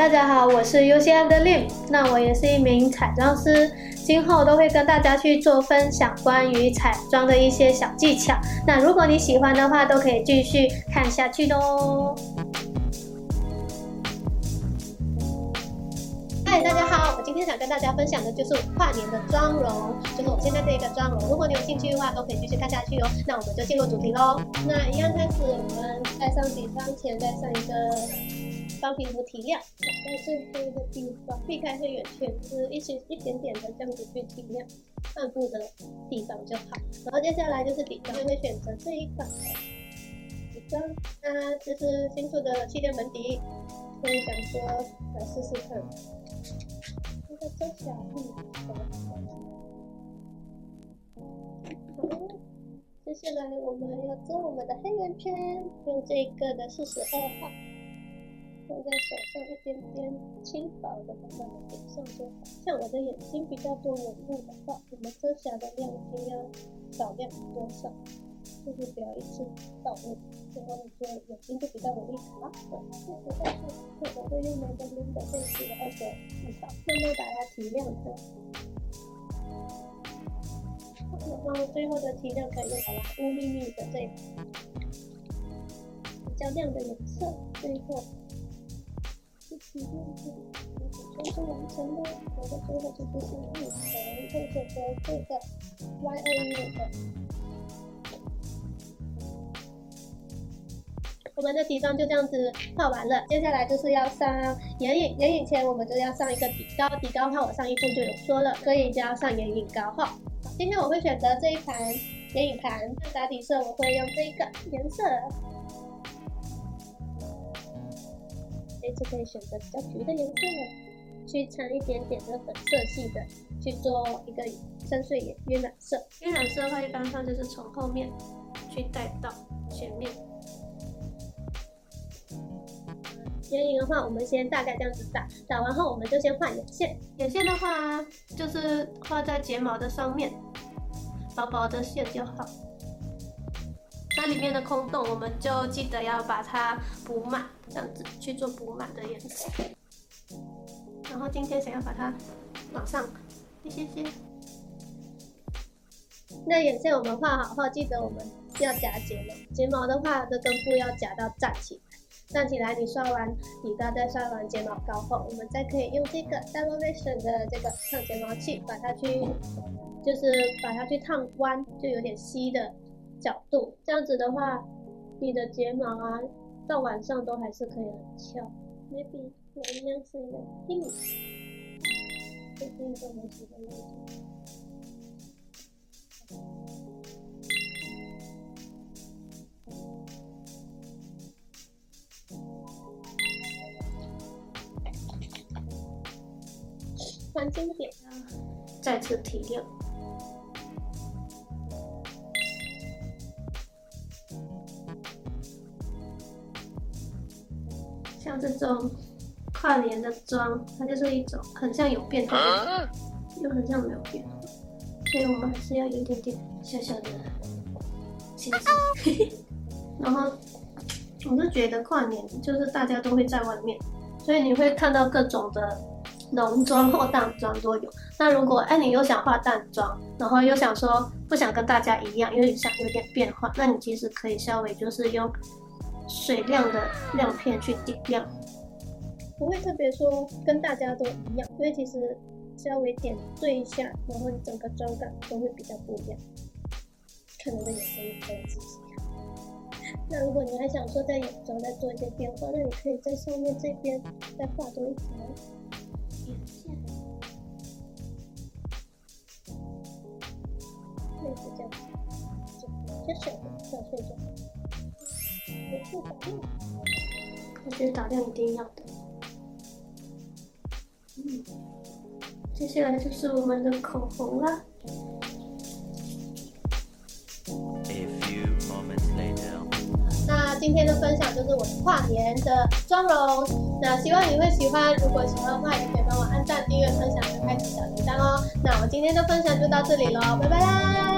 大家好，我是 UCM 的 Lim，那我也是一名彩妆师，今后都会跟大家去做分享关于彩妆的一些小技巧。那如果你喜欢的话，都可以继续看下去喽。嗨，大家好，我今天想跟大家分享的就是跨年的妆容，就是我现在这一个妆容。如果你有兴趣的话，都可以继续看下去哦。那我们就进入主题喽。那一样开始，我们在上底妆前再上一个。帮皮肤提亮，打在最黑的地方，避开黑眼圈，就是一些一点点的这样子去提亮暗部的地方就好。然后接下来就是底妆，会选择这一款底妆，它就是新出的气垫粉底，所以想说来试试看。这个遮瑕力好。好，接下来我们要遮我们的黑眼圈，用这个的四十二号。放在手上一点点轻薄的，慢慢的点上就好。像我的眼睛比较多纹路的话，我们遮瑕的量一定要少量多少，就是不要一次到位，然后你就眼睛就比较容易卡粉。接着再是，我会用 Maybelline 的这支的二十一号，慢慢把它提亮的。然后最后的提亮可以用好了，乌密密的这比较亮的颜色，最后。体验这里，全部完成了。我的最后就是眼影，会选择这个 Y 二一五的。我们的底妆就这样子画完了，接下来就是要上眼影。眼影前我们就要上一个底膏，底膏的话我上一步就有说了，所以就要上眼影膏哈。今天我会选择这一盘眼影盘，打底色我会用这个颜色。这次可以选择比较橘的颜色，去掺一点点的粉色系的，去做一个深邃眼晕染色。晕染色的话，一般上就是从后面去带到前面。眼影的话，我们先大概这样子打，打完后我们就先画眼线。眼线的话，就是画在睫毛的上面，薄薄的线就好。它里面的空洞，我们就记得要把它补满，这样子去做补满的颜色。然后今天想要把它往上一些些。那眼线我们画好后，记得我们要夹睫毛。睫毛的话，这根部要夹到站起来，站起来。你刷完底膏，再刷完睫毛膏后，我们再可以用这个 Double Vision 的这个烫睫毛器，把它去，就是把它去烫弯，就有点稀的。角度这样子的话，你的睫毛啊，到晚上都还是可以很翘。Maybe 我一样是一个 pink，这是一个我喜欢的颜色。黄金点啊，再次提亮。像这种跨年的妆，它就是一种很像有变化，又很像没有变化，所以我们还是要有一点点小小的心机。然后，我是觉得跨年就是大家都会在外面，所以你会看到各种的浓妆或淡妆都有。那如果哎你又想化淡妆，然后又想说不想跟大家一样，因为想有点变化，那你其实可以稍微就是用。水亮的亮片去点亮，不会特别说跟大家都一样，因为其实稍微点缀一下，然后你整个妆感都会比较不一样。看人的眼睛你可以仔细。那如果你还想说在眼妆再做一些变化，那你可以在上面这边再画多一条眼线，类似这样子，就小的小碎就好。我觉得打亮一定要的。嗯，接下来就是我们的口红啦。A few moments later. 那今天的分享就是我跨年的妆容。那希望你会喜欢，如果喜欢的话，也可以帮我按赞、订阅、分享，跟开启小铃铛哦。那我今天的分享就到这里喽，拜拜啦！